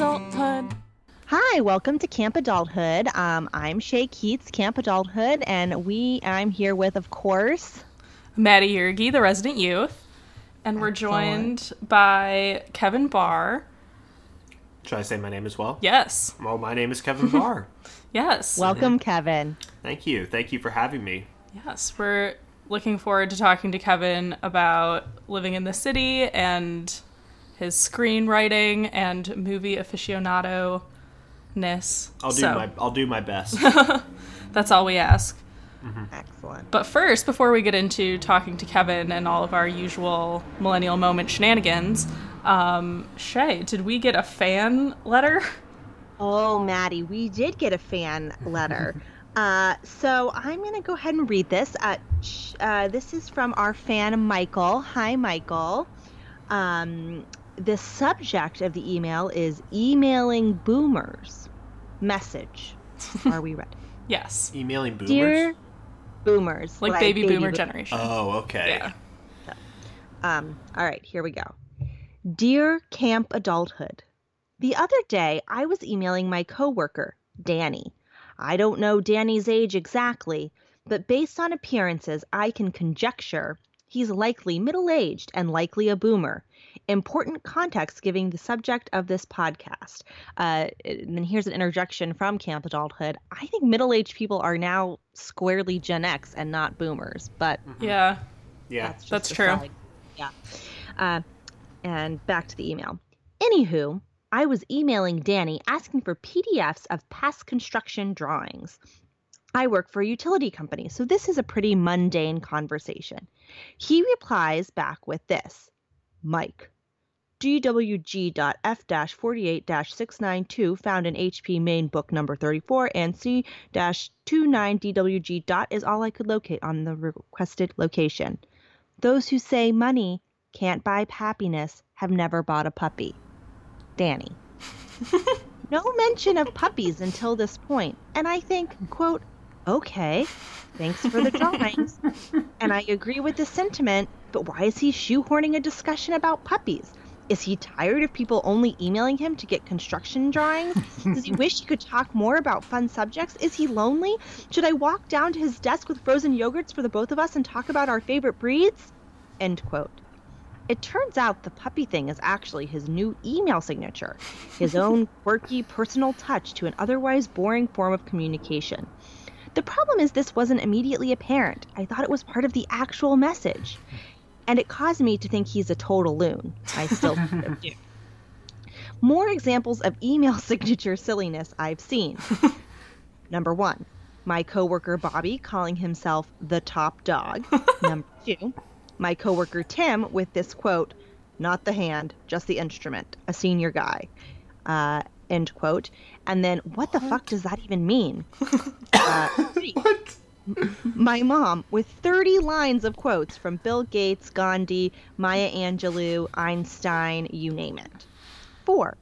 Adulthood. Hi, welcome to Camp Adulthood. Um, I'm Shay Keats, Camp Adulthood, and we I'm here with, of course, Maddie Yergi, the resident youth, and we're joined by Kevin Barr. Should I say my name as well? Yes, Well, my name is Kevin Barr. yes, welcome, Kevin. Thank you. Thank you for having me. yes. We're looking forward to talking to Kevin about living in the city and his screenwriting and movie aficionado ness. I'll do So, my I'll do my best. That's all we ask. Excellent. But first, before we get into talking to Kevin and all of our usual millennial moment shenanigans, um, Shay, did we get a fan letter? Oh, Maddie, we did get a fan letter. uh, so I'm going to go ahead and read this. Uh, sh- uh, this is from our fan, Michael. Hi, Michael. Um, the subject of the email is emailing boomers. Message. Are we ready? Yes, Emailing boomers. Dear boomers. like baby, boomer generation. Oh, okay. yeah. Um, all right, here we go. Dear Camp Adulthood, the other day I was emailing my coworker, Danny. I don't know Danny's age exactly, but based on appearances, I can conjecture he's likely middle aged and likely a boomer. Important context giving the subject of this podcast. Uh, and then here's an interjection from Camp Adulthood. I think middle aged people are now squarely Gen X and not boomers, but Yeah. Yeah. that's, That's true. side. Yeah. Uh, and back to the email. Anywho, I was emailing Danny asking for PDFs of past construction drawings. I work for a utility company, so this is a pretty mundane conversation. He replies back with this Mike, DWG.F 48 692 found in HP main book number 34 and C 29DWG. dot is all I could locate on the requested location. Those who say money can't buy happiness have never bought a puppy. Danny. no mention of puppies until this point, and I think, quote, okay, thanks for the drawings. and I agree with the sentiment, but why is he shoehorning a discussion about puppies? Is he tired of people only emailing him to get construction drawings? Does he wish he could talk more about fun subjects? Is he lonely? Should I walk down to his desk with frozen yogurts for the both of us and talk about our favorite breeds? End quote. It turns out the puppy thing is actually his new email signature, his own quirky personal touch to an otherwise boring form of communication. The problem is this wasn't immediately apparent. I thought it was part of the actual message. And it caused me to think he's a total loon. I still do. More examples of email signature silliness I've seen. Number one, my coworker Bobby calling himself the top dog. Number two, my coworker Tim with this quote, not the hand, just the instrument, a senior guy. Uh, end quote. And then, what the fuck does that even mean? Uh, three, my mom with 30 lines of quotes from Bill Gates, Gandhi, Maya Angelou, Einstein, you name it. Four,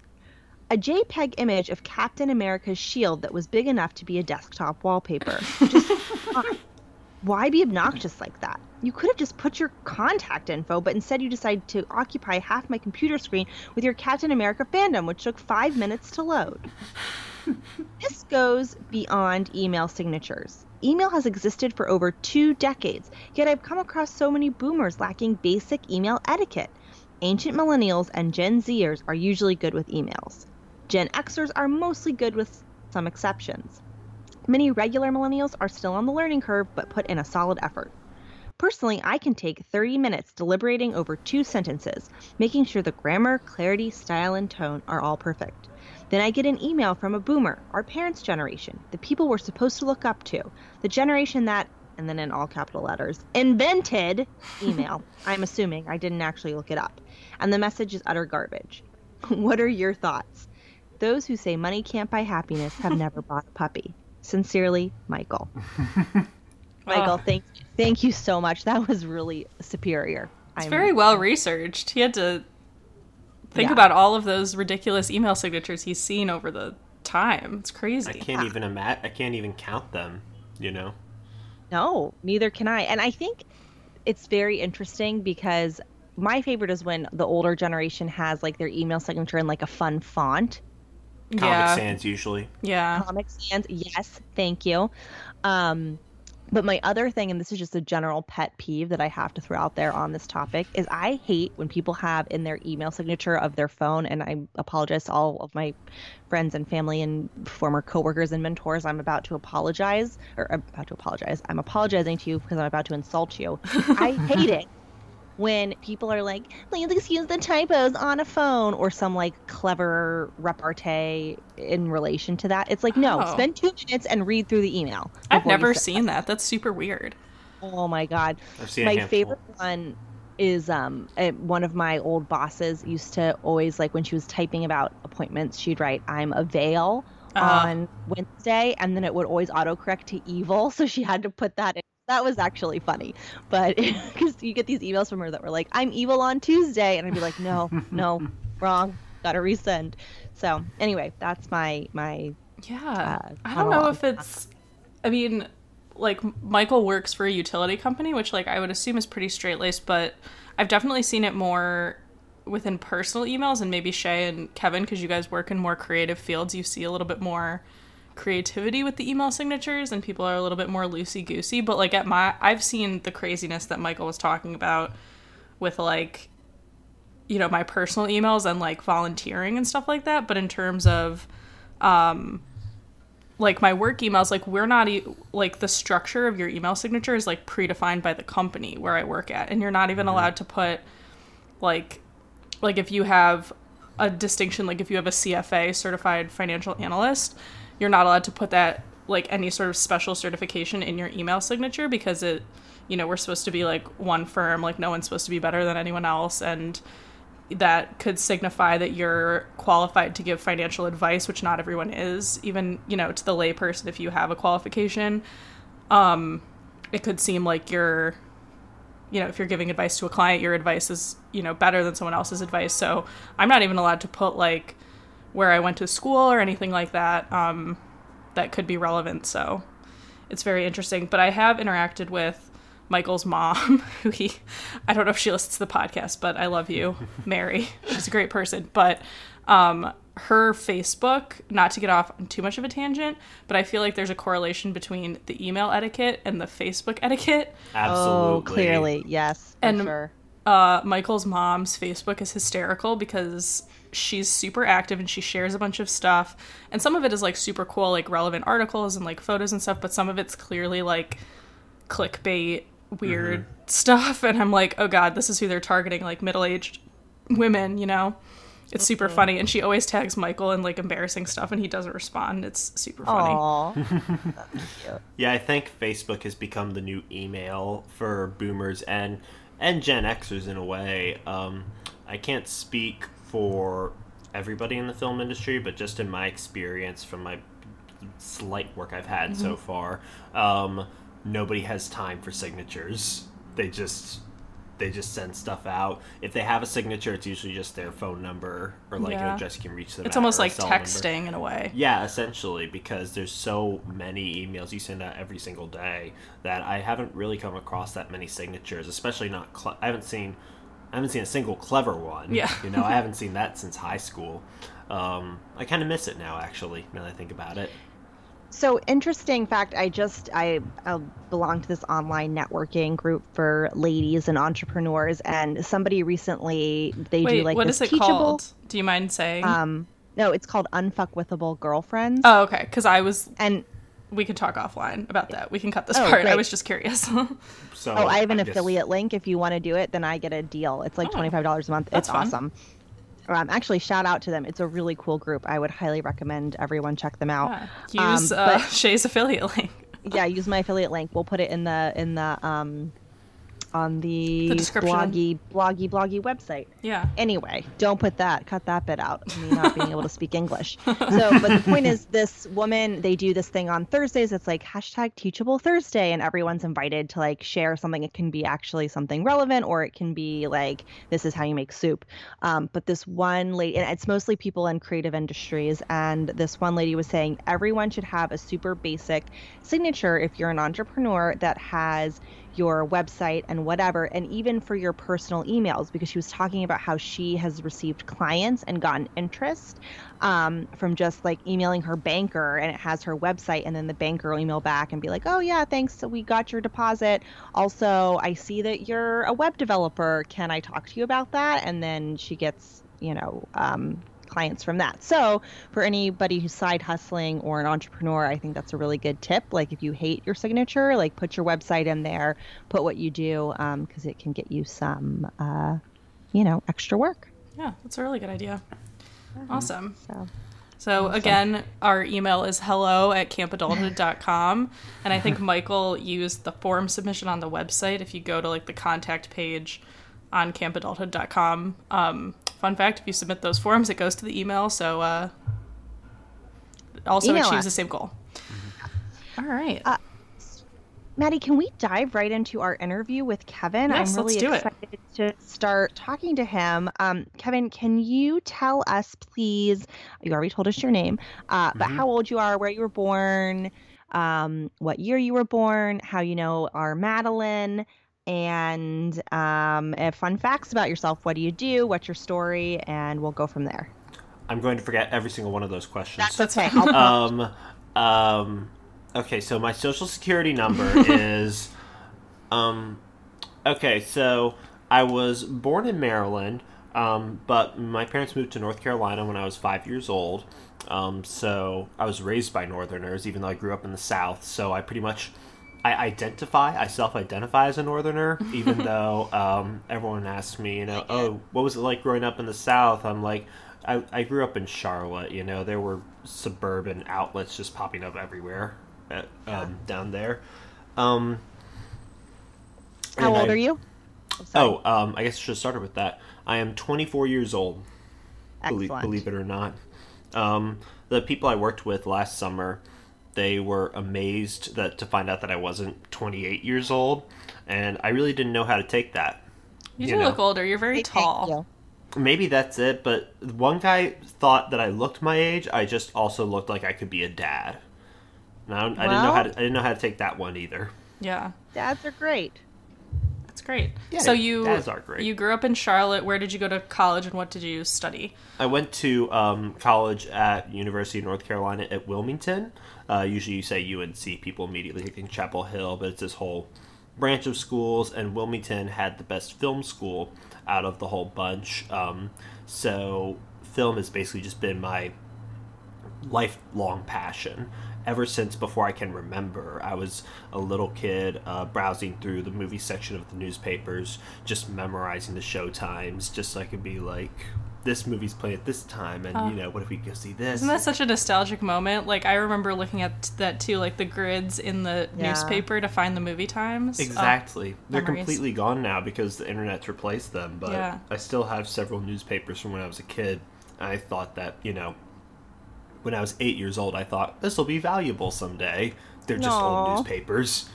a JPEG image of Captain America's shield that was big enough to be a desktop wallpaper. Just why? Why be obnoxious like that? You could have just put your contact info, but instead you decided to occupy half my computer screen with your Captain America fandom, which took five minutes to load. This goes beyond email signatures. Email has existed for over two decades, yet I've come across so many boomers lacking basic email etiquette. Ancient millennials and Gen Zers are usually good with emails. Gen Xers are mostly good with some exceptions. Many regular millennials are still on the learning curve but put in a solid effort. Personally, I can take 30 minutes deliberating over two sentences, making sure the grammar, clarity, style, and tone are all perfect. Then I get an email from a boomer, our parents' generation, the people we're supposed to look up to, the generation that, and then in all capital letters, invented email. I'm assuming I didn't actually look it up. And the message is utter garbage. what are your thoughts? Those who say money can't buy happiness have never bought a puppy. Sincerely, Michael. Michael, Oh. thank thank you so much. That was really superior. It's I'm- very well researched. He had to think Yeah. about all of those ridiculous email signatures he's seen over the time. It's crazy. I can't even imagine. I can't even count them. You know. No, neither can I. And I think it's very interesting because my favorite is when the older generation has like their email signature in like a fun font. Comic yeah. Sans usually. Yeah. Comic Sans, yes, thank you. Um, but my other thing, and this is just a general pet peeve that I have to throw out there on this topic, is I hate when people have in their email signature of their phone, and I apologize to all of my friends and family and former coworkers and mentors. I'm about to apologize, or I'm about to apologize. I'm apologizing to you because I'm about to insult you. I hate it when people are like, please excuse the typos on a phone or some like clever repartee in relation to that. It's like, no, Oh. spend two minutes and read through the email. I've never seen that. That's super weird. Oh my god. I've seen My handful. favorite one is um uh, one of my old bosses used to always like when she was typing about appointments, she'd write I'm avail Ah. on Wednesday and then it would always autocorrect to evil, so she had to put that in. That was actually funny, but because you get these emails from her that were like, "I'm evil on Tuesday," and I'd be like, "No, no, wrong, gotta resend." So anyway, that's my my Yeah. Uh, I don't know if it's. I mean, like, Michael works for a utility company, which, like, I would assume is pretty straight laced, but I've definitely seen it more within personal emails and maybe Shay and Kevin, because you guys work in more creative fields, you see a little bit more creativity with the email signatures and people are a little bit more loosey goosey. But, like, at my. I've seen the craziness that Michael was talking about with, like, you know, my personal emails and, like, volunteering and stuff like that. But in terms of um, like my work emails like we're not e- like the structure of your email signature is like predefined by the company where i work at and you're not even allowed to put like like if you have a distinction like if you have a cfa certified financial analyst you're not allowed to put that like any sort of special certification in your email signature because it you know we're supposed to be like one firm like no one's supposed to be better than anyone else and that could signify that you're qualified to give financial advice, which not everyone is, even, you know, to the layperson if you have a qualification. Um, it could seem like you're, you know, if you're giving advice to a client, your advice is, you know, better than someone else's advice. So I'm not even allowed to put like where I went to school or anything like that um, that could be relevant. So it's very interesting. But I have interacted with Michael's mom, who he, I don't know if she listens to the podcast, but I love you, Mary. She's a great person. But um, her Facebook, not to get off on too much of a tangent, but I feel like there's a correlation between the email etiquette and the Facebook etiquette. Absolutely. oh clearly yes for And- sure. uh, Michael's mom's Facebook is hysterical because she's super active and she shares a bunch of stuff. And some of it is like super cool, like relevant articles and like photos and stuff, but some of it's clearly like clickbait, weird stuff. And I'm like, oh god, this is who they're targeting, like middle aged women, you know? It's super funny. And she always tags Michael in like embarrassing stuff and he doesn't respond. It's super funny. Aw. Yeah, I think Facebook has become the new email for boomers and and Gen Xers in a way. Um, I can't speak for everybody in the film industry, but just in my experience from my slight work I've had so far, um, nobody has time for signatures. They just they just send stuff out. If they have a signature, it's usually just their phone number or like Yeah. an address you can reach them. It's almost like cell number. texting in a way. Yeah, essentially, because there's so many emails you send out every single day that I haven't really come across that many signatures, especially not. Cle- I haven't seen, I haven't seen a single clever one. Yeah. you know, I haven't seen that since high school. Um, I kind of miss it now, actually. Now that I think about it. So interesting fact. I just I, I belong to this online networking group for ladies and entrepreneurs, and somebody recently they Wait, do like what this is it teachable. called? Do you mind saying? Um, no, it's called Unfuckwithable Girlfriends, oh, okay. Because I was and we could talk offline about that. We can cut this Oh, part. I was just curious. So oh, I have an guess- affiliate link. If you want to do it, then I get a deal. It's like Oh, twenty five dollars a month. that's it's fun. awesome. Um, actually, shout out to them. It's a really cool group. I would highly recommend everyone check them out. Yeah. Use Um, uh, Shay's affiliate link. yeah use my affiliate link we'll put it in the in the um on the, The bloggy, bloggy, bloggy website. Yeah. Anyway, don't put that, cut that bit out. Me not being able to speak English. So, but the point is, this woman, they do this thing on Thursdays. It's like hashtag Teachable Thursday, and everyone's invited to like share something. It can be actually something relevant, or it can be like this is how you make soup. Um, but this one lady, and it's mostly people in creative industries, and this one lady was saying everyone should have a super basic signature if you're an entrepreneur that has your website and whatever, and even for your personal emails, because she was talking about how she has received clients and gotten interest um, from just like emailing her banker, and it has her website, and then the banker will email back and be like, "Oh yeah, thanks, so we got your deposit. Also, I see that you're a web developer. Can I talk to you about that?" And then she gets, you know. Um, clients from that. So, for anybody who's side hustling or an entrepreneur, I think that's a really good tip. Like, if you hate your signature, like put your website in there, put what you do, because it can get you some, uh, you know, extra work. Yeah, that's a really good idea. Awesome. So, So again, our email is hello at campadulthood.com. And I think Michael used the form submission on the website. If you go to like the contact page on campadulthood.com. Um, fun fact, if you submit those forms, it goes to the email. So uh, also Email achieves us. the same goal. All right. Uh, Maddie, can we dive right into our interview with Kevin? Yes, I'm really let's do it. excited to start talking to him. Um, Kevin, can you tell us, please? You already told us your name, uh, but how old you are, where you were born, um, what year you were born, how you know our Madeline, and um, uh, fun facts about yourself. What do you do? What's your story? And we'll go from there. I'm going to forget every single one of those questions. That's okay. I'll- um, um, okay, so my social security number is, um, okay, so I was born in Maryland, um, but my parents moved to North Carolina when I was five years old. Um, so I was raised by Northerners, even though I grew up in the South. So I pretty much, I identify, I self-identify as a Northerner, even though um, everyone asks me, you know, oh, what was it like growing up in the South? I'm like, I, I grew up in Charlotte. You know, there were suburban outlets just popping up everywhere at, um, down there. Um, How old I- are you? Oh. Um, I guess I should have started with that. I am 24 years old. Believe, Excellent. believe it or not. Um, the people I worked with last summer, they were amazed that to find out that I wasn't 28 years old, and I really didn't know how to take that. you you do know. look older. You're very Hey, thank tall. you. Maybe that's it, but one guy thought that I looked my age. I just also looked like I could be a dad. Now I didn't know how to. I didn't know how to take that one either. Yeah. Dads are great. That's great. Yeah, so you dads are great. you grew up in Charlotte. Where did you go to college and what did you study? I went to um, college at University of North Carolina at Wilmington. Uh, usually, you say UNC, people immediately think Chapel Hill, but it's this whole branch of schools, and Wilmington had the best film school out of the whole bunch. Um, so, film has basically just been my lifelong passion ever since before I can remember. I was a little kid uh, browsing through the movie section of the newspapers, just memorizing the show times, just so I could be like, this movie's playing at this time, and you know, what if we go see this? Isn't that such a nostalgic moment? Like I remember looking at that too, like the grids in the Yeah. newspaper to find the movie times. Oh, Exactly. They're memories. completely gone now because the internet's replaced them, but Yeah. I still have several newspapers from when I was a kid. And I thought that, you know, when I was eight years old, I thought this will be valuable someday. They're just Aw. old newspapers.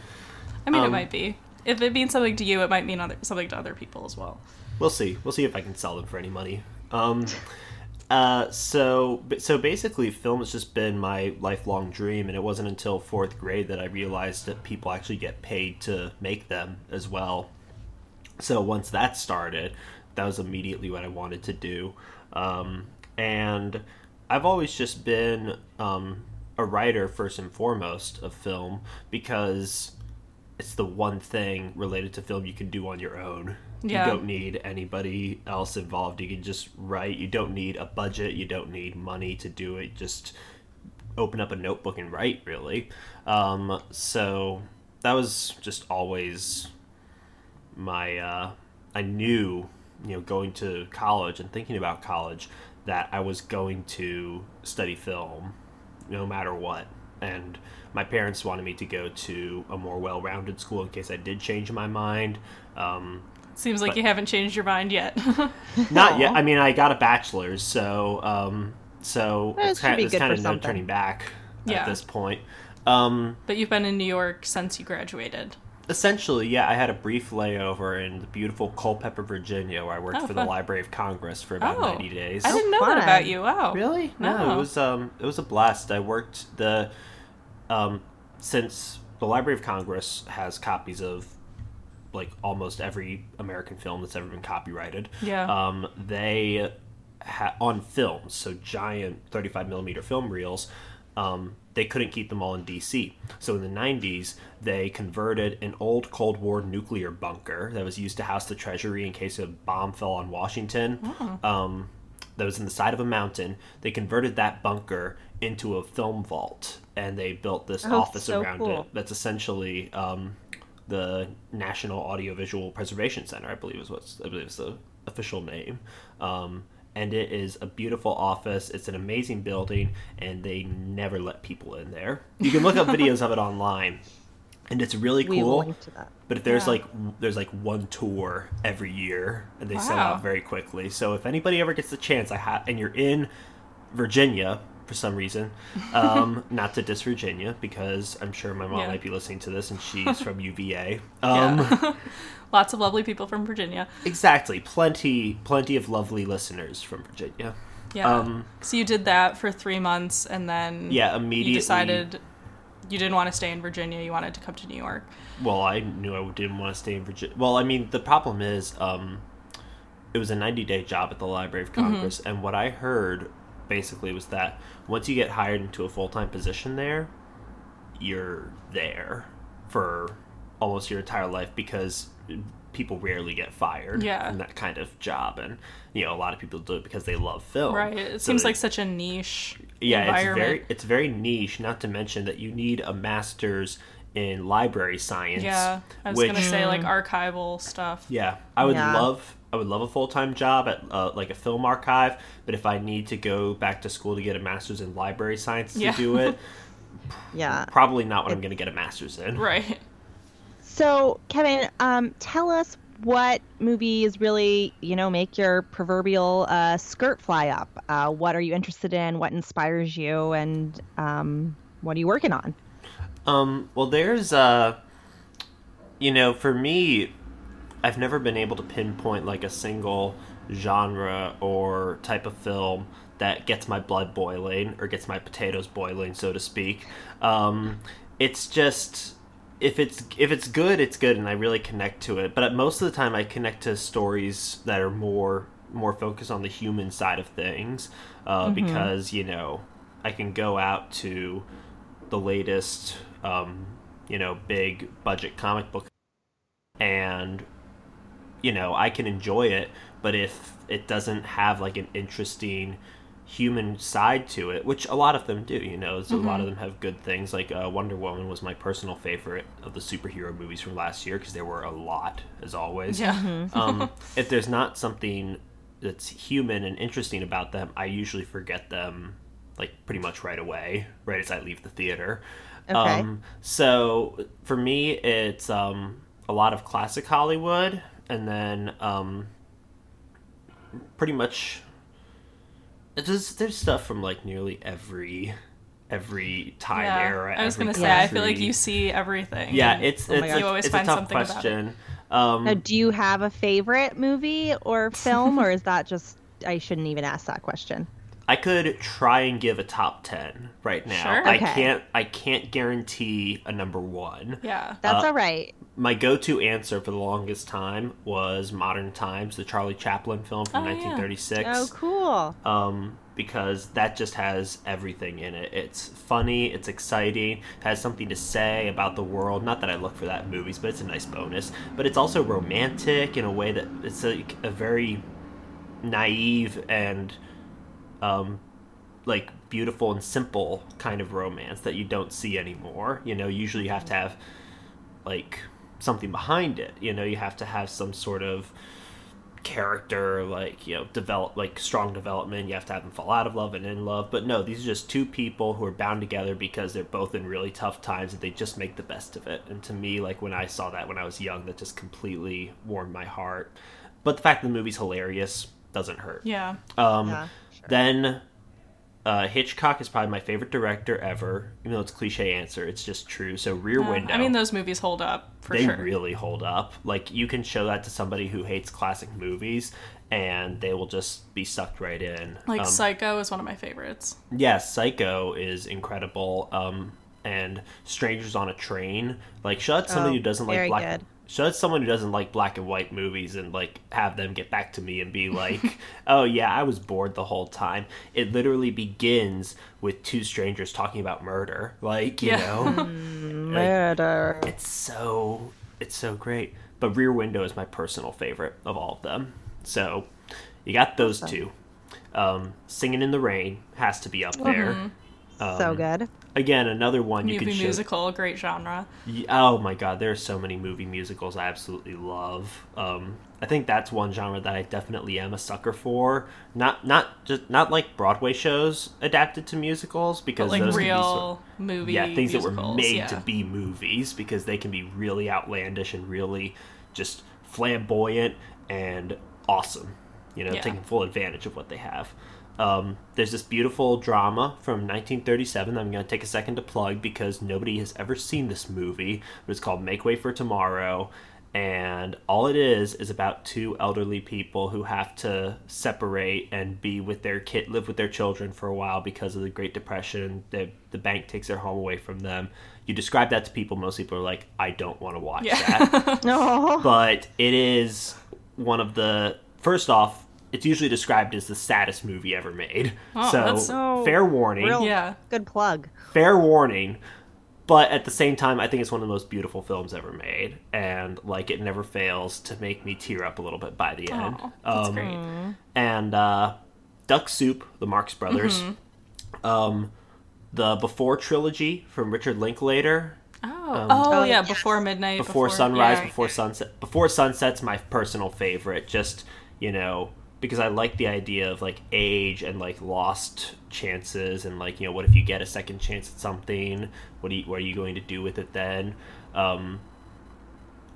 I mean, it um, might be. If it means something to you, it might mean other, something to other people as well. We'll see. We'll see if I can sell them for any money. Um, uh, so, so basically, film has just been my lifelong dream, and it wasn't until fourth grade that I realized that people actually get paid to make them as well. So once that started, that was immediately what I wanted to do, um, and I've always just been um, a writer first and foremost of film because it's the one thing related to film you can do on your own. Yeah. You don't need anybody else involved. You can just write. You don't need a budget. You don't need money to do it. Just open up a notebook and write, really. Um, so that was just always my. Uh, I knew, you know, going to college and thinking about college that I was going to study film no matter what. and my parents wanted me to go to a more well-rounded school in case I did change my mind. Um, Seems like But- you haven't changed your mind yet. not yet. I mean, I got a bachelor's, so um, so That it's kind, be kind of no turning back Yeah. at this point. Um, but you've been in New York since you graduated. essentially, yeah, I had a brief layover in the beautiful Culpeper, Virginia, where I worked Oh, for the. Library of Congress for about Oh. ninety days. I didn't know fun. that about you. Wow. Really? No. No. it was um it was a blast. I worked the um since the Library of Congress has copies of like almost every American film that's ever been copyrighted. Yeah. Um they ha- on films, so giant 35 millimeter film reels. Um, they couldn't keep them all in DC. So in the 90s, they converted an old Cold War nuclear bunker that was used to house the Treasury in case a bomb fell on Washington. Um, that was in the side of a mountain. They converted that bunker into a film vault, and they built this Oh, office so around cool. it. That's essentially um, the National Audiovisual Preservation Center, I believe is what's I believe is the official name. Um, and it is a beautiful office. It's an amazing building, and they never let people in there. You can look up videos of it online, and it's really cool. link to that. But if there's Yeah. like there's like one tour every year, and they sell out very quickly. So if anybody ever gets the chance, I ha- and you're in Virginia for some reason, um, not to diss Virginia because I'm sure my mom Yeah. might be listening to this, and she's from UVA. Um, Yeah. Lots of lovely people from Virginia. Exactly, plenty plenty of lovely listeners from Virginia. Yeah. Um, so you did that for three months, and then Yeah, immediately. you decided you didn't want to stay in Virginia. You wanted to come to New York. Well, I knew I didn't want to stay in Virginia. Well, I mean, the problem is, um, it was a 90 day job at the Library of Congress, and what I heard basically was that once you get hired into a full time position there, you're there for almost your entire life because people rarely get fired Yeah. from that kind of job, and you know a lot of people do it because they love film. Right. It So seems they- like such a niche yeah it's very it's very niche not to mention that you need a master's in library science yeah. I was which gonna say like mm. archival stuff. yeah i would Yeah. love i would love a full-time job at uh, like a film archive but if i need to go back to school to get a master's in library science to Yeah. do it Yeah. probably not what i'm going to get a master's in Right. So, Kevin, um, tell us what movies really, you know, make your proverbial uh, skirt fly up. Uh, what are you interested in? What inspires you? And um, what are you working on? Um, well, there's, uh, you know, for me, I've never been able to pinpoint like a single genre or type of film that gets my blood boiling or gets my potatoes boiling, so to speak. Um, it's just if it's if it's good, it's good, and I really connect to it. But most of the time, I connect to stories that are more more focused on the human side of things, uh, because you know I can go out to the latest, um, you know, big budget comic book, and you know I can enjoy it. But if it doesn't have like an interesting human side to it, which a lot of them do, you know, so a lot of them have good things. Like uh, Wonder Woman was my personal favorite of the superhero movies from last year because there were a lot, as always. Yeah. um, if there's not something that's human and interesting about them, I usually forget them like pretty much right away, right as I leave the theater. Okay. Um, so for me, it's um, a lot of classic Hollywood, and then um, pretty much there's there's stuff from like nearly every every time yeah. era. I was gonna say I feel like you see everything. Yeah, it's Oh my it's, gosh. You always it's find a tough something about it. question. Um, Now, do you have a favorite movie or film, or is that just I shouldn't even ask that question? I could try and give a top ten right now. Sure. I Okay. can't. I can't guarantee a number one. yeah. That's Uh, all right. My go-to answer for the longest time was Modern Times, the Charlie Chaplin film from Oh, yeah. 1936. Oh, cool. um, because that just has everything in it. It's funny, it's exciting, has something to say about the world. Not that I look for that in movies, but it's a nice bonus. But it's also romantic in a way that it's like a very naive and um, like beautiful and simple kind of romance that you don't see anymore. You know, usually you have to have like something behind it. You know, you have to have some sort of character like you know develop like strong development you have to have them fall out of love and in love but no these are just two people who are bound together because they're both in really tough times and they just make the best of it and to me like when i saw that when i was young that just completely warmed my heart but the fact that the movie's hilarious doesn't hurt Yeah. um, Yeah, sure. Then uh, Hitchcock is probably my favorite director ever. Even though it's a cliche answer, it's just true. So Rear Yeah. Window. I mean, those movies hold up for they sure. really hold up. Like you can show that to somebody who hates classic movies, and they will just be sucked right in. like Um, Psycho is one of my favorites. Yes, Psycho is incredible. Um, and Strangers on a Train. Like, show that to somebody Oh, who doesn't like very black. good. Show that someone who doesn't like black and white movies, and like have them get back to me and be like, "Oh yeah, I was bored the whole time." It literally begins with two strangers talking about murder. Like, you Yeah. know, Murder. it's so it's so great. But Rear Window is my personal favorite of all of them. So you got those two. Um, Singing in the Rain has to be up there. So good. Again, another one you Movie could show. musical, great genre. Oh my god, there are so many movie musicals I absolutely love. Um, I think that's one genre that I definitely am a sucker for. Not not just not like Broadway shows adapted to musicals because But like those can be sort- real movie yeah things that were made yeah. to be movies because they can be really outlandish and really just flamboyant and awesome you know Yeah. taking full advantage of what they have um, there's this beautiful drama from 1937 that i'm going to take a second to plug because nobody has ever seen this movie but it's called make way for tomorrow and all it is is about two elderly people who have to separate and be with their kid live with their children for a while because of the great depression the, the bank takes their home away from them you describe that to people most people are like i don't want to watch Yeah. that No. but it is one of the first off it's usually described as the saddest movie ever made Oh, so that's- Oh, fair warning real- Yeah. Good plug. fair warning but at the same time i think it's one of the most beautiful films ever made and like it never fails to make me tear up a little bit by the end Oh, that's Um, great. and uh duck soup the marx brothers Mm-hmm. um the before trilogy from richard linklater Oh, Um, oh, Oh, yeah, before midnight, before sunrise yeah. before sunset before sunset's my personal favorite just you know because i like the idea of like age and like lost chances and like you know what if you get a second chance at something what are you, what are you going to do with it then um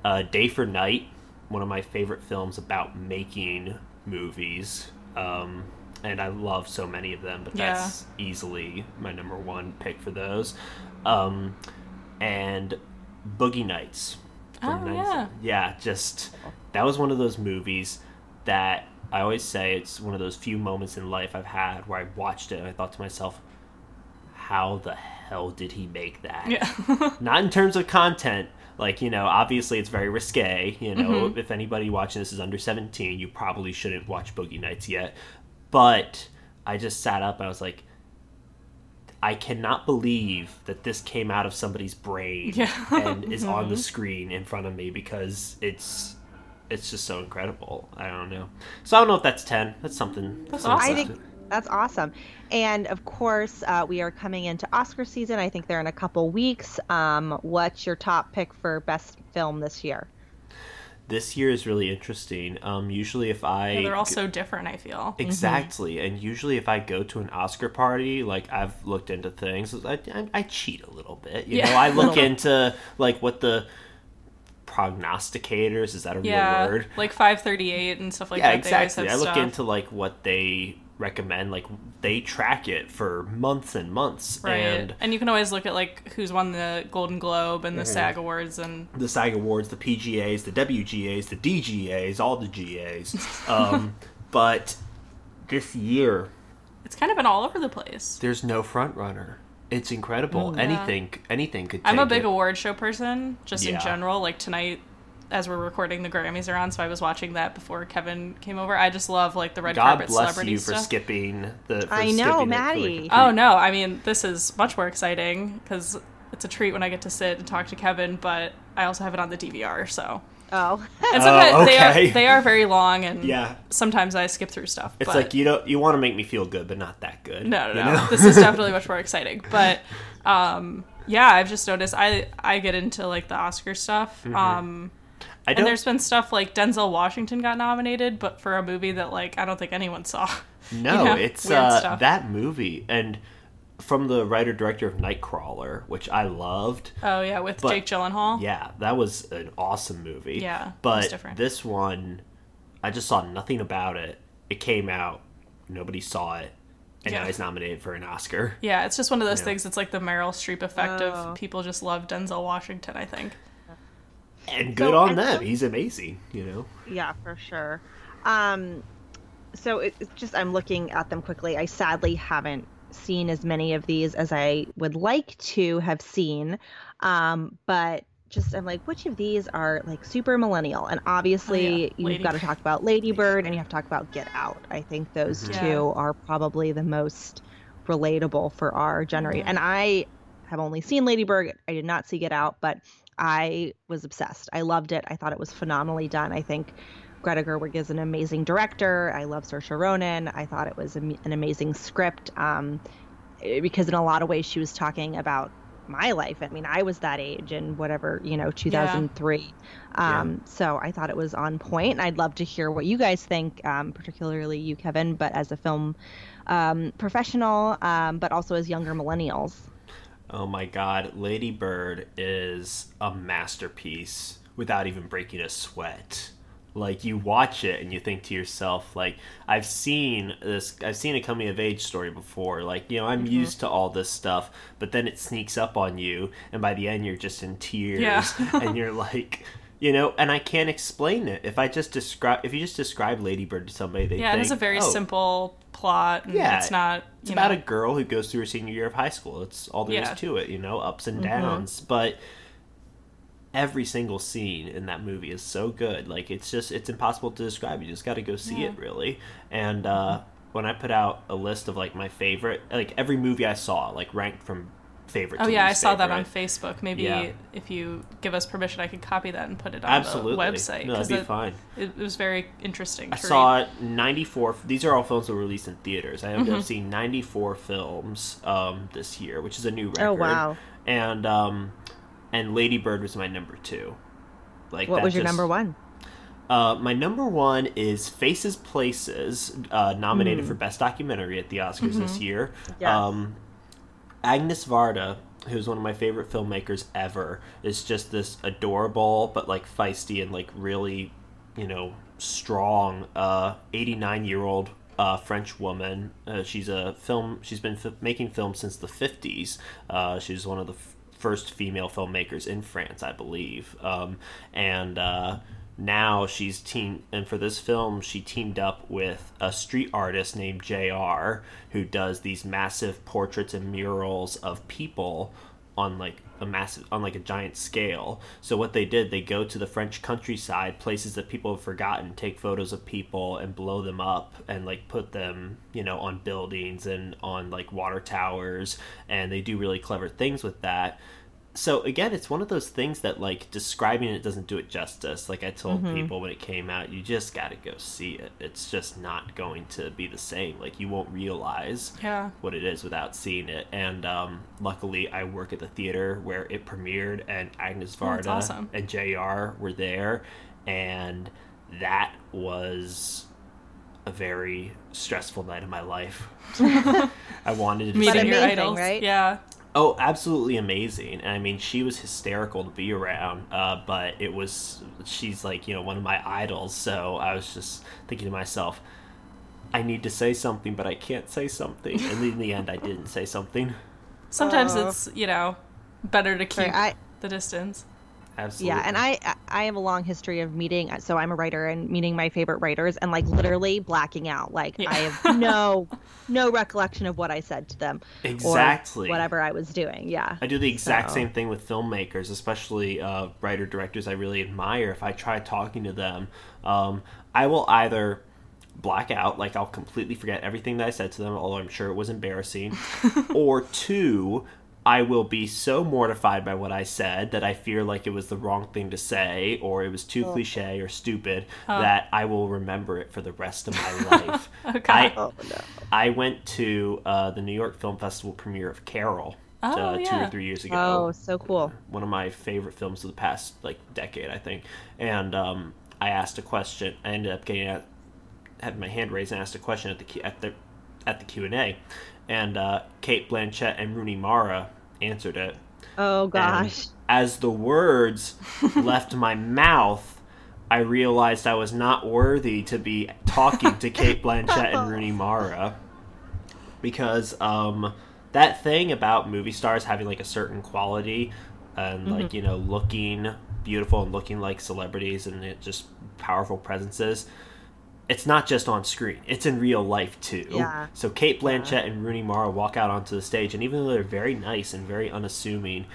uh day for night one of my favorite films about making movies um and i love so many of them but Yeah. that's easily my number one pick for those um and boogie nights Oh, yeah. yeah just that was one of those movies that i always say it's one of those few moments in life i've had where i watched it and i thought to myself how the hell did he make that Yeah. not in terms of content like you know obviously it's very risque you know Mm-hmm. if anybody watching this is under 17 you probably shouldn't watch boogie nights yet but i just sat up and i was like i cannot believe that this came out of somebody's brain Yeah. and is on Mm-hmm. the screen in front of me because it's it's just so incredible i don't know so i don't know if that's 10 that's something That's awesome. I think that's awesome. And of course, uh, we are coming into Oscar season. I think they're in a couple weeks. Um, what's your top pick for best film this year? this year is really interesting um usually if i Yeah, they're all so different, I feel. Exactly, and usually if I go to an Oscar party, like I've looked into things, I, I, I cheat a little bit. You Yeah. know, I look into like what the prognosticators is that a Yeah. real word? Like 538 and stuff like yeah, that. They exactly. I look stuff. into like what they recommend. Like they track it for months and months, Right. and And, you can always look at like who's won the Golden Globe and the Mm-hmm. SAG Awards and the SAG Awards, the PGAs, the WGAs, the DGAs, all the GAs. Um, but this year, it's kind of been all over the place. there's no front runner. It's incredible. Mm, yeah. Anything, anything could. I'm a big it. award show person, just Yeah. in general. Like tonight, as we're recording, the Grammys are on, so I was watching that before Kevin came over. I just love like the red God carpet bless celebrity you for stuff. skipping the. For I know, skipping it for Maddie. Oh no! I mean, this is much more exciting because it's a treat when I get to sit and talk to Kevin. But I also have it on the DVR, so Oh, and sometimes they okay. are they are very long, and Yeah. sometimes I skip through stuff. It's but like you don't you want to make me feel good, but not that good. no, no, no. know? this is definitely much more exciting. But um, yeah, I've just noticed I I get into like the Oscar stuff. Mm-hmm. Um, I And there's been stuff like Denzel Washington got nominated, but for a movie that like I don't think anyone saw. No, know, it's weird uh, stuff. that movie and from the writer director of Nightcrawler, which I loved. Oh yeah, with But- Jake Gyllenhaal. Yeah, that was an awesome movie. Yeah, it was but different. this one, I just saw nothing about it. It came out, nobody saw it, and Yeah. now he's nominated for an Oscar. Yeah, it's just one of those Yeah. things. It's like the Meryl Streep effect Oh. of people just love Denzel Washington. I think. And good So, on and them. so- He's amazing. You know. Yeah, for sure. Um, so it's just I'm looking at them quickly. I sadly haven't seen as many of these as I would like to have seen, um, but just I'm like, which of these are like super millennial? And obviously, Oh, yeah. you've got to talk about Lady Bird and you have to talk about Get Out. I think those two Yeah. are probably the most relatable for our generation. Mhm. And I have only seen Lady Bird. I did not see Get Out, but I was obsessed. I loved it. I thought it was phenomenally done. I think Greta Gerwig is an amazing director. I love Saoirse Ronan. I thought it was an amazing script um, because in a lot of ways she was talking about my life. I mean, I was that age in whatever you know 2003. Um, So I thought it was on point, and I'd love to hear what you guys think, um, particularly you, Kevin, but as a film um, professional, um, but also as younger millennials. Oh my God, Lady Bird is a masterpiece without even breaking a sweat. Like you watch it and you think to yourself, like I've seen this, I've seen a coming of age story before. Like you know, I'm used to all this stuff, but then it sneaks up on you, and by the end you're just in tears, Yeah. and you're like, you know, and I can't explain it. If I just describe, if you just describe Lady Bird to somebody, they Yeah, think, it is a very "Oh, simple plot. Yeah, it's not. it's about know, a girl who goes through her senior year of high school. It's all there is Yeah. to it, you know, ups and Mhm. downs. But every single scene in that movie is so good. Like it's just it's impossible to describe. You just got to go see Yeah. it, really. And uh, when I put out a list of like my favorite, like every movie I saw, like ranked from favorite. Oh to yeah, I least saw that on. Facebook. Maybe Yeah. if you give us permission, I could copy that and put it on Absolutely, the website. No, 'cause that'd be it, fine. It, it was very interesting. I saw read. 94. These are all films that were released in theaters. I ended Mm-hmm. up seeing 94 films um, this year, which is a new record. Oh, wow. And um, and Lady Bird was my number two. Like What was your just- number one? Uh, my number one is Faces Places, uh, nominated Hmm. for Best Documentary at the Oscars this year. Yes. Um, Agnes Varda, who's one of my favorite filmmakers ever, is just this adorable but like feisty and like really, you know, strong uh, 89 year old uh, French woman. Uh, she's a film. She's been f- making films since the 50s. Uh, she's one of the f- first female filmmakers in France, I believe. Um, and uh, now she's team and for this film she teamed up with a street artist named JR who does these massive portraits and murals of people on like a massive on like a giant scale. So what they did, they go to the French countryside, places that people have forgotten, take photos of people and blow them up and like put them, you know, on buildings and on like water towers and they do really clever things with that so again it's one of those things that like describing it doesn't do it justice like i told people when it came out you just got to go see it it's just not going to be the same like you won't realize Yeah. what it is without seeing it and um, luckily i work at the theater where it premiered and agnes Oh, varda awesome. and jr were there and that was a very stressful night of my life i wanted to Meeting say- your idols. right? Yeah. Oh, absolutely amazing. I mean, she was hysterical to be around, uh, but it was, she's like, you know, one of my idols. So I was just thinking to myself, I need to say something, but I can't say something. And in the end, I didn't say something. Sometimes Oh. it's you know better to keep Sorry, I the distance. Absolutely. yeah, and I I have a long history of meeting. So I'm a writer and meeting my favorite writers and like literally blacking out. Like Yeah. I have no no recollection of what I said to them Exactly. or whatever I was doing. Yeah. I do the exact So- same thing with filmmakers, especially uh, writer directors I really admire. If I try talking to them, um, I will either black out, like I'll completely forget everything that I said to them, although I'm sure it was embarrassing, or two, I will be so mortified by what I said that I feel like it was the wrong thing to say, or it was too cliche or stupid, that I will remember it for the rest of my life. Okay. I, Oh no. I went to uh, the New York Film Festival premiere of Carol. Oh, uh, two yeah. or three years ago. Oh, so cool. One of my favorite films of the past like decade, I think. And um, I asked a question. I ended up getting at, had my hand raised and asked a question at the Q- at the at the Q and A, and uh, Cate Blanchett and Rooney Mara answered it. Oh And gosh. as the words left my mouth, I realized I was not worthy to be talking to Cate Blanchett and Rooney Mara because um, that thing about movie stars having like a certain quality and like you know looking beautiful and looking like celebrities and it just powerful presences. It's not just on screen; it's in real life too. Yeah. So Cate Blanchett and Rooney Mara walk out onto the stage, and even though they're very nice and very unassuming,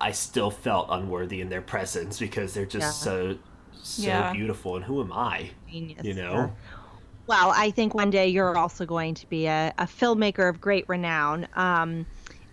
I still felt unworthy in their presence because they're just Yeah. so so Yeah. beautiful. And who am I? Genius. You know? Yeah. Well, I think one day you're also going to be a, a filmmaker of great renown. Um,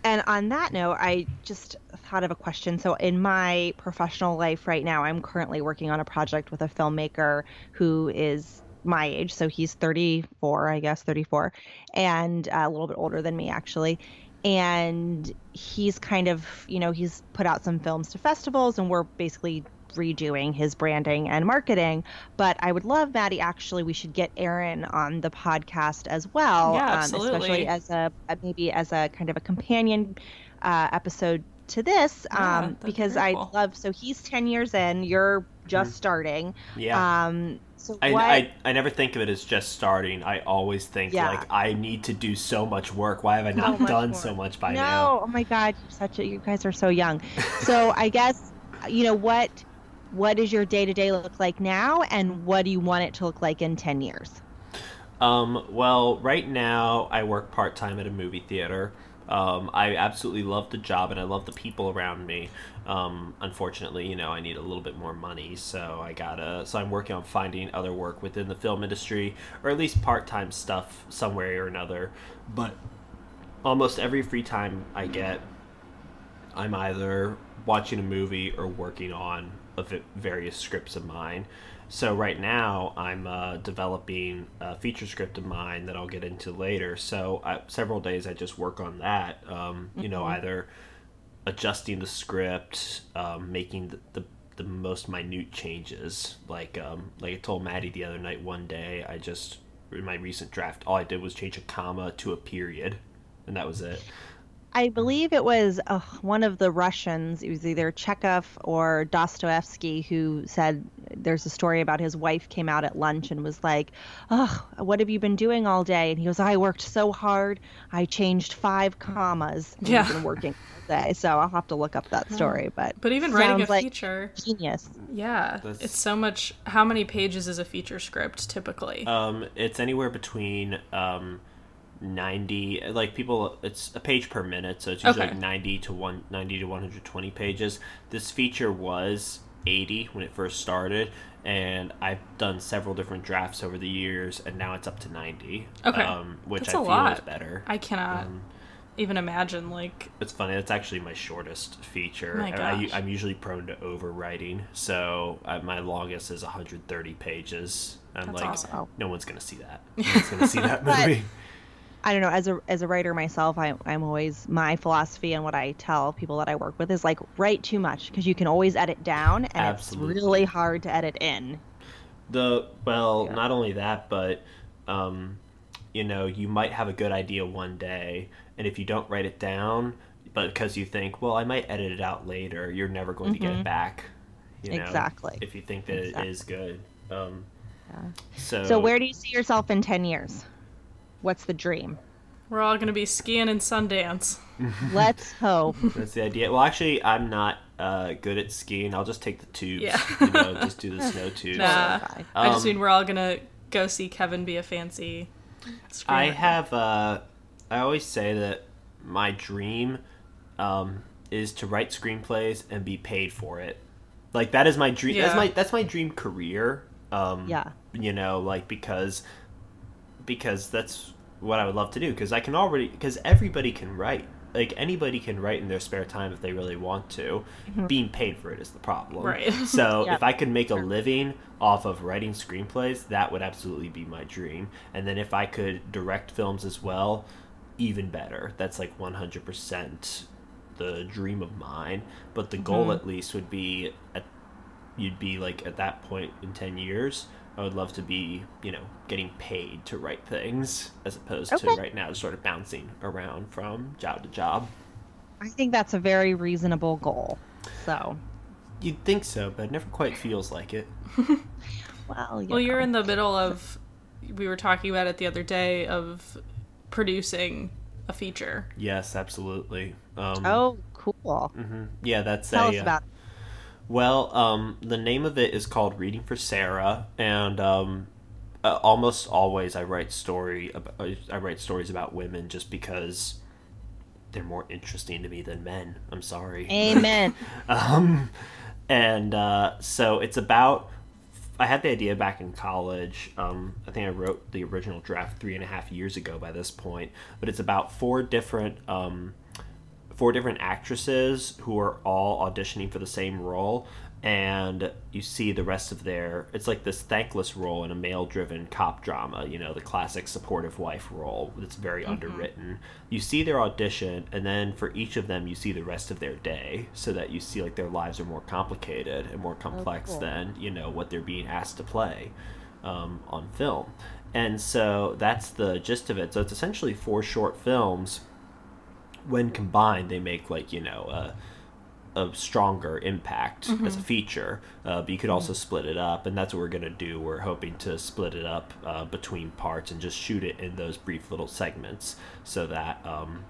and on that note, I just thought of a question. So, in my professional life right now, I'm currently working on a project with a filmmaker who is my age. So, he's 34, I guess, 34, and uh, a little bit older than me, actually. And he's kind of, you know, he's put out some films to festivals, and we're basically redoing his branding and marketing. But I would love, Maddie, actually, we should get Aaron on the podcast as well. Yeah, um, absolutely. especially as a, a- maybe as a kind of a companion uh, episode to this, Yeah, um, that'd because I cool. love. So he's ten years in. You're just starting. Yeah. Um, so I, what? I, I never think of it as just starting. I always think Yeah. like I need to do so much work. Why have I not much done more. so much by no, now? oh my God, you're such a. You guys are so young. So I guess you know what. What does your day to day look like now, and what do you want it to look like in ten years? Um, well, right now I work part time at a movie theater. Um, I absolutely love the job and I love the people around me. Um, unfortunately, you know, I need a little bit more money, so I gotta. So I'm working on finding other work within the film industry, or at least part time stuff somewhere or another. But almost every free time I get, I'm either watching a movie or working on various scripts of mine. So right now I'm uh, developing a feature script of mine that I'll get into later. So I, several days I just work on that. Um, You know, either adjusting the script, um, making the, the the most minute changes. Like um, like I told Maddie the other night. One day I just in my recent draft, all I did was change a comma to a period, and that was it. I believe it was uh, one of the Russians. It was either Chekhov or Dostoevsky who said there's a story about his wife came out at lunch and was like, "Oh, what have you been doing all day?" And he goes, "I worked so hard. I changed five commas. and Yeah. Been working all day." So I'll have to look up that story. But But even writing a like feature, genius. yeah, That's- it's so much. How many pages is a feature script typically? Um, it's anywhere between um, ninety, like people. It's a page per minute, so it's usually Okay. like ninety to one ninety to one hundred twenty pages. This feature was eighty when it first started, and I've done several different drafts over the years, and now it's up to ninety. Okay. um, which That's I a feel lot. is better. I cannot Um, even imagine. Like, It's funny. It's actually my shortest feature. My I, gosh. I, am usually prone to overwriting, so uh, my longest is 130 pages. I'm That's like, awesome. no one's gonna see that. No one's gonna see that But- movie. I don't know. As a as a writer myself, I, I'm always my philosophy and what I tell people that I work with is like write too much because you can always edit down, and Absolutely. it's really hard to edit in. The well, Yeah. not only that, but um, you know, you might have a good idea one day, and if you don't write it down, but because you think, well, I might edit it out later, you're never going to get it back. You know, Mm-hmm. Exactly. If you think that Exactly. it is good. Um, Yeah. So, So where do you see yourself in ten years? What's the dream? we're all gonna be skiing in Sundance. Let's hope. That's the idea. Well, actually, I'm not uh, good at skiing. I'll just take the tubes. Yeah. you know, just do the snow tubes. Nah. Bye. I just Um, mean we're all gonna go see Kevin be a fancy. I have. Uh, I always say that my dream um, is to write screenplays and be paid for it. Like that is my dream. Yeah. That's my that's my dream career. Um, Yeah. You know, like because because that's what I would love to do. Because I can already because everybody can write. Like anybody can write in their spare time if they really want to. Mm-hmm. Being paid for it is the problem. Right. So Yep. if I could make a living off of writing screenplays, that would absolutely be my dream. And then if I could direct films as well, even better. That's like 100% the dream of mine. But the goal, mm-hmm. at least, would be at you'd be like at that point in 10 years. I would love to be, you know, getting paid to write things as opposed to right now sort of bouncing around from job to job. I think that's a very reasonable goal. So, You'd think so, but it never quite feels like it. well, you Well, you're in the middle of. We were talking about it the other day of producing a feature. Yes, absolutely. Um, Oh, cool. mhm. yeah, that's Tell a. us uh, about. Well, um, the name of it is called Reading for Sarah, and um, uh, almost always I write story. About, I write stories about women just because they're more interesting to me than men. I'm sorry. Amen. um, and uh, so it's about. I had the idea back in college. Um, I think I wrote the original draft three and a half years ago by this point, but it's about four different um, four different actresses who are all auditioning for the same role and you see the rest of their it's like this thankless role in a male driven cop drama you know the classic supportive wife role that's very underwritten. You see their audition and then for each of them you see the rest of their day so that you see like their lives are more complicated and more complex cool. than you know what they're being asked to play um, on film. And so that's the gist of it. So it's essentially four short films when combined, they make like you know a, a stronger impact as a feature. Uh, but you could also split it up, and that's what we're gonna do. We're hoping to split it up uh, between parts and just shoot it in those brief little segments, so that um,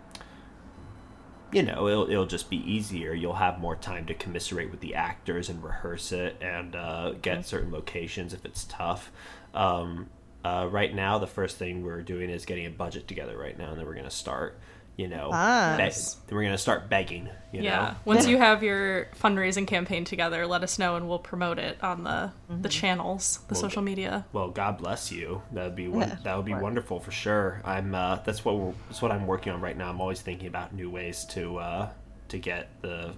you know it'll it'll just be easier. You'll have more time to commiserate with the actors and rehearse it and uh, get certain locations if it's tough. Um, uh, right now, the first thing we're doing is getting a budget together right now, and then we're gonna start. You know, Fun. be- then we're gonna start begging. You yeah. know, Once you have your fundraising campaign together, let us know and we'll promote it on the the channels, the Well, social media. well, God bless you. That'd be won- Yeah, that would be wonderful for sure. I'm uh, that's what we're, that's what I'm working on right now. I'm always thinking about new ways to uh, to get the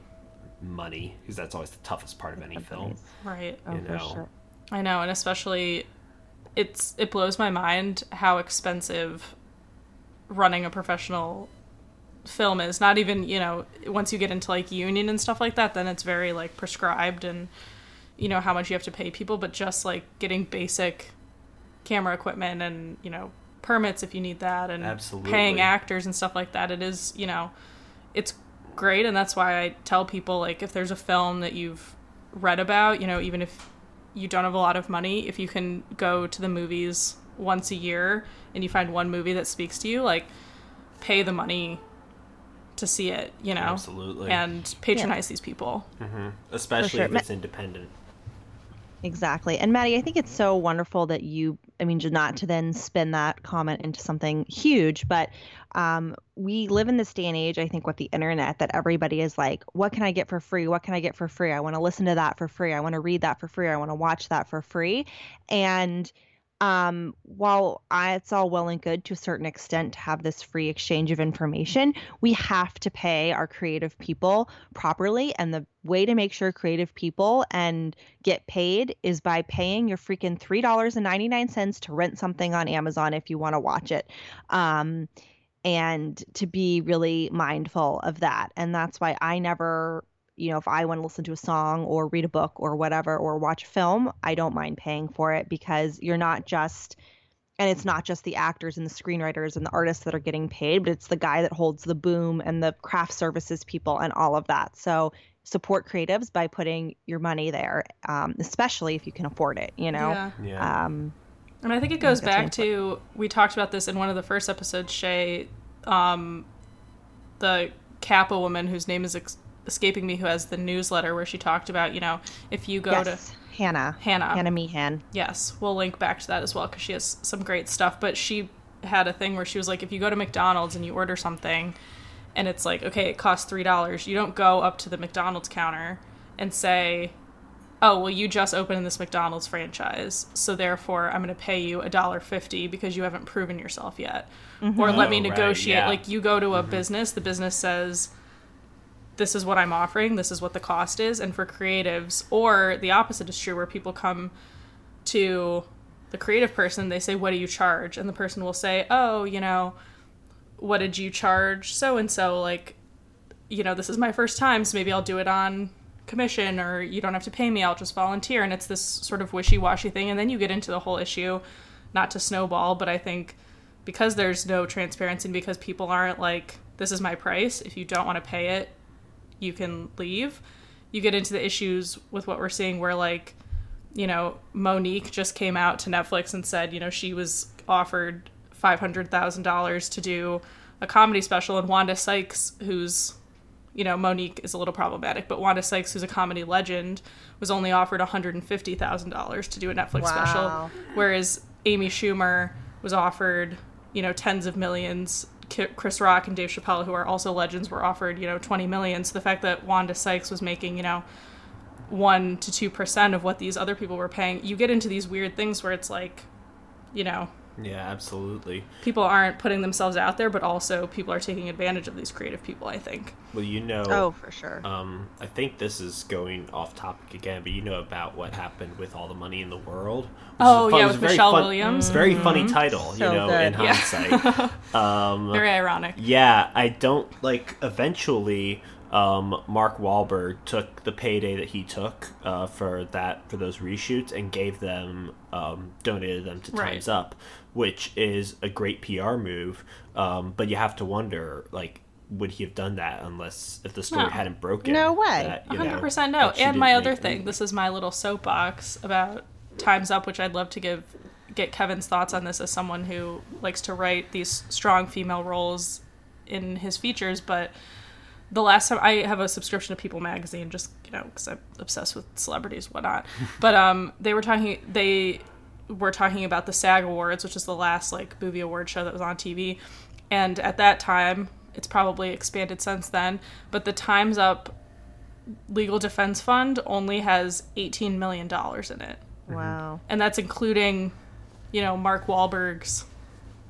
money because that's always the toughest part of any film. Right. Oh, you for know. sure. I know, and especially it's it blows my mind how expensive running a professional film is. Not even, you know, once you get into like union and stuff like that, then it's very like prescribed and you know how much you have to pay people, but just like getting basic camera equipment and, you know, permits if you need that and Absolutely. paying actors and stuff like that, it is, you know, it's great and that's why I tell people like if there's a film that you've read about, you know, even if you don't have a lot of money, if you can go to the movies once a year and you find one movie that speaks to you, like pay the money to see it, you know, Absolutely, and patronize these people. especially sure. if Ma- it's independent. Exactly. And Maddie, I think it's so wonderful that you, I mean, not to then spin that comment into something huge, but um, we live in this day and age, I think, with the internet that everybody is like, what can I get for free? What can I get for free? I want to listen to that for free. I want to read that for free. I want to watch that for free. And um, while I, it's all well and good to a certain extent to have this free exchange of information, we have to pay our creative people properly. And the way to make sure creative people and get paid is by paying your freaking three dollars and ninety nine cents to rent something on Amazon if you want to watch it. Um, and to be really mindful of that. And that's why I never you know, if I want to listen to a song or read a book or whatever or watch a film, I don't mind paying for it because you're not just and it's not just the actors and the screenwriters and the artists that are getting paid, but it's the guy that holds the boom and the craft services people and all of that. So support creatives by putting your money there, um, especially if you can afford it, you know? Yeah. Yeah, Um, And I think it goes that's back to we talked about this in one of the first episodes. Shay, um, the Kappa woman whose name is ex- escaping me, who has the newsletter where she talked about you know if you go yes, to Hannah. Hannah. Hannah Meehan. yes, we'll link back to that as well because she has some great stuff. But she had a thing where she was like, if you go to McDonald's and you order something, and it's like okay, it costs three dollars, you don't go up to the McDonald's counter and say oh well you just opened this mcdonald's franchise so therefore i'm going to pay you a dollar fifty because you haven't proven yourself yet or mm-hmm. let me Oh, right, negotiate yeah. like you go to a mm-hmm. business the business says this is what i'm offering this is what the cost is and for creatives or the opposite is true where people come to the creative person they say what do you charge and the person will say oh you know what did you charge so and so? Like, you know, this is my first time, so maybe I'll do it on commission or you don't have to pay me, I'll just volunteer. And it's this sort of wishy washy thing. And then you get into the whole issue, not to snowball, but I think because there's no transparency and because people aren't like, this is my price, if you don't want to pay it, you can leave. You get into the issues with what we're seeing where, like, you know, Mo'Nique just came out to Netflix and said, you know, she was offered $500,000 to do a comedy special, and Wanda Sykes, who's you know, Mo'Nique is a little problematic, but Wanda Sykes, who's a comedy legend, was only offered $150,000 to do a Netflix Wow. special, whereas Amy Schumer was offered, you know, tens of millions. Chris Rock and Dave Chappelle, who are also legends, were offered, you know, 20 million. So the fact that Wanda Sykes was making, you know, one to two percent of what these other people were paying, you get into these weird things where it's like, you know, Yeah, absolutely. people aren't putting themselves out there, but also people are taking advantage of these creative people. I think. Well, you know, Oh, for sure. um, I think this is going off topic again, but you know about what happened with all the money in the world. Oh, is a yeah, was with very Michelle fun- Williams. Very funny title, So you know, good. in Yeah. hindsight. um, Very ironic. Yeah, I don't like. Eventually, um, Mark Wahlberg took the payday that he took uh, for that for those reshoots and gave them um, donated them to Right. Times Up, which is a great PR move. Um, but you have to wonder, like, would he have done that unless if the story No. hadn't broken? No way. that, you know, hundred percent no. And my other thing, the- this is my little soapbox about Times Up, which I'd love to give get Kevin's thoughts on this as someone who likes to write these strong female roles in his features. But the last time I have a subscription to People Magazine, just you know, because I'm obsessed with celebrities, whatnot. but um, they were talking. They were talking about the SAG Awards, which is the last like movie award show that was on TV, and at that time, it's probably expanded since then. But the Times Up legal defense fund only has $18 million in it. Mm-hmm. wow. And that's including, you know, Mark Wahlberg's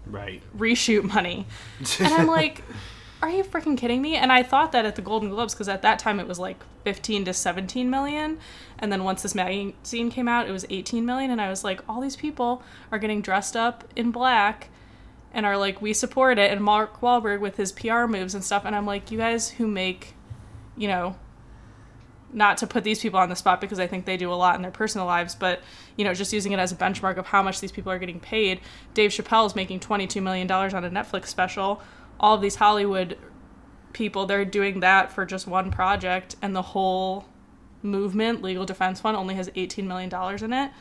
right. reshoot money. And I'm like, are you freaking kidding me? And I thought that at the Golden Globes because at that time it was like 15 to 17 million. And then once this magazine came out, it was 18 million. And I was like, all these people are getting dressed up in black and are like, we support it. And Mark Wahlberg with his PR moves and stuff. And I'm like, you guys who make, you know, not to put these people on the spot because I think they do a lot in their personal lives, but you know, just using it as a benchmark of how much these people are getting paid. Dave Chappelle is making twenty-two million dollars on a Netflix special. All of these Hollywood people, they're doing that for just one project, and the whole movement, Legal Defense Fund, only has eighteen million dollars in it.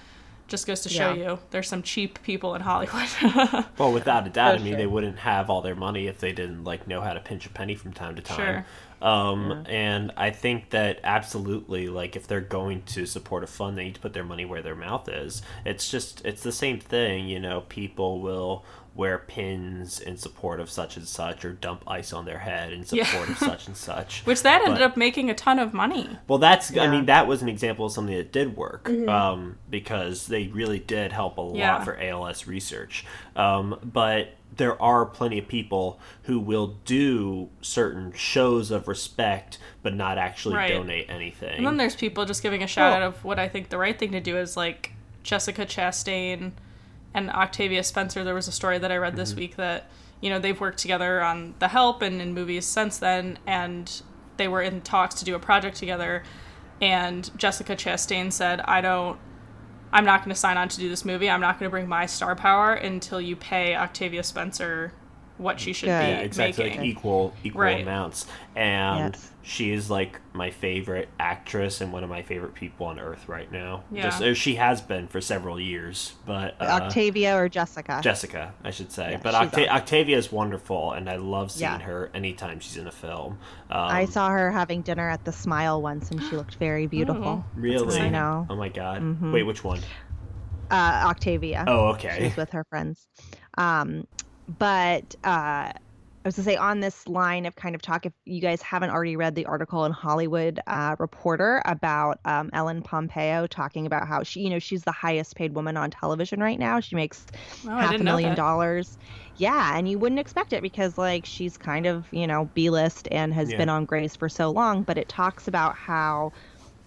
Just goes to show Yeah. you there's some cheap people in Hollywood. Well, without a doubt, I mean, sure. they wouldn't have all their money if they didn't like know how to pinch a penny from time to time. Sure. Um, and I think that absolutely, like, if they're going to support a fund, they need to put their money where their mouth is. It's just, it's the same thing, you know. People will wear pins in support of such and such, or dump ice on their head in Yeah. support of such and such. Which that ended But- up making a ton of money. Well, that's. I mean, that was an example of something that did work um, because they really did help a lot Yeah. for ALS research. Um, but there are plenty of people who will do certain shows of respect, but not actually Right. donate anything. And then there's people just giving a shout Well- out of what I think the right thing to do is like Jessica Chastain and Octavia Spencer. There was a story that I read this mm-hmm. week that, you know, they've worked together on The Help and in movies since then, and they were in talks to do a project together. And Jessica Chastain said, I don't. I'm not going to sign on to do this movie. I'm not going to bring my star power until you pay Octavia Spencer what she should Good. be exactly, making. like equal equal Right. amounts. And Yes. she is like my favorite actress and one of my favorite people on earth right now. Yeah. Just or she has been for several years, but uh, Octavia or Jessica? Jessica, I should say. Yeah, but Octa- Octavia is wonderful, and I love seeing Yeah. her anytime she's in a film. Um, I saw her having dinner at the Smile once, and she looked very beautiful. really. exciting. know. Oh my god! Mhm. Wait, which one? Uh, Octavia. Oh, okay. was with her friends. Um, but uh, I was to say on this line of kind of talk, if you guys haven't already read the article in Hollywood uh, Reporter about um, Ellen Pompeo talking about how she, you know, she's the highest paid woman on television right now. She makes Oh, half a million dollars. Yeah, and you wouldn't expect it because like she's kind of, you know, B-list and has Yeah. been on Grey's for so long, but it talks about how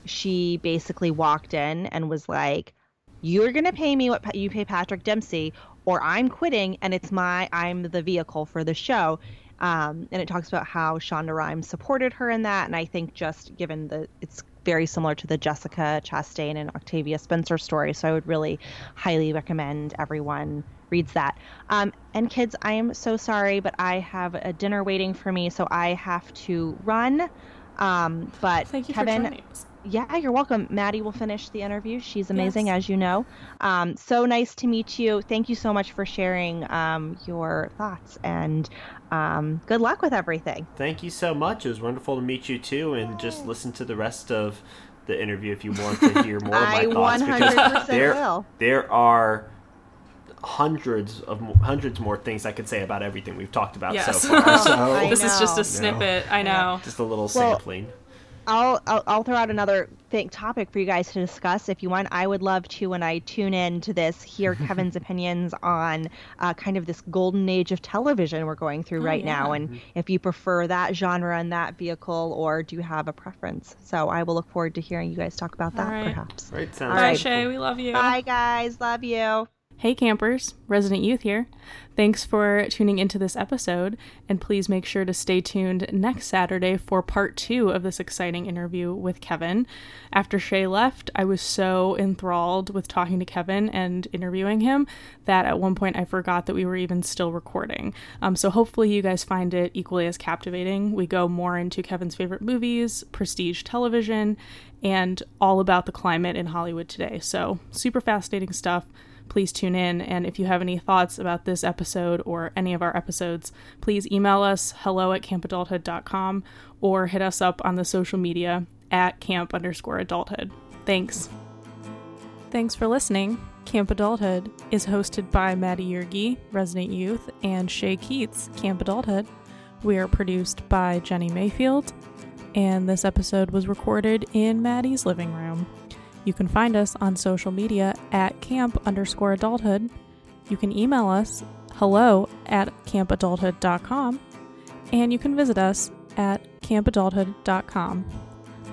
she basically walked in and was like, "You're going to pay me what pa- you pay Patrick Dempsey or I'm quitting and it's my I'm the vehicle for the show. Um, and it talks about how Shonda Rhimes supported her in that, and I think just given the it's very similar to the Jessica Chastain and Octavia Spencer story, so I would really highly recommend everyone reads that. Um, and kids, I am so sorry, but I have a dinner waiting for me, so I have to run. Um, but Thank you Kevin, for joining us. Yeah, you're welcome. Maddie will finish the interview. She's amazing, Yes. as you know. Um, so nice to meet you. Thank you so much for sharing um, your thoughts, and um, good luck with everything. Thank you so much. It was wonderful to meet you too, and just listen to the rest of the interview if you want to hear more of my I thoughts 100% there will. there are hundreds of hundreds more things I could say about everything we've talked about Yes. so far. So this is just a snippet. I know. just a little Well, sampling. I'll, I'll I'll throw out another thing, topic for you guys to discuss if you want. I would love to when I tune in to this hear Kevin's opinions on uh, kind of this golden age of television we're going through Oh, right now, yeah. and if you prefer that genre and that vehicle, or do you have a preference? So I will look forward to hearing you guys talk about that, All right. perhaps. Right, sounds All Bye. Shay. We love you. Bye, guys. Love you. Hey campers, Resident Youth here. Thanks for tuning into this episode, and please make sure to stay tuned next Saturday for part two of this exciting interview with Kevin. After Shay left, I was so enthralled with talking to Kevin and interviewing him that at one point I forgot that we were even still recording. Um, so hopefully you guys find it equally as captivating. We go more into Kevin's favorite movies, prestige television, and all about the climate in Hollywood today. So super fascinating stuff please tune in. And if you have any thoughts about this episode or any of our episodes, please email us hello at campadulthood.com or hit us up on the social media at camp underscore adulthood. Thanks. Thanks for listening. Camp Adulthood is hosted by Maddie Yergi, Resident Youth, and Shay Keats, Camp Adulthood. We are produced by Jenny Mayfield, and this episode was recorded in Maddie's living room. You can find us on social media at camp underscore adulthood. You can email us hello at campadulthood.com and you can visit us at campadulthood.com.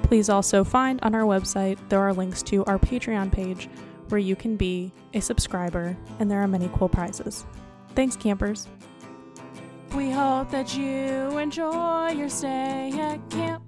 Please also find on our website there are links to our Patreon page where you can be a subscriber and there are many cool prizes. Thanks, campers. We hope that you enjoy your stay at Camp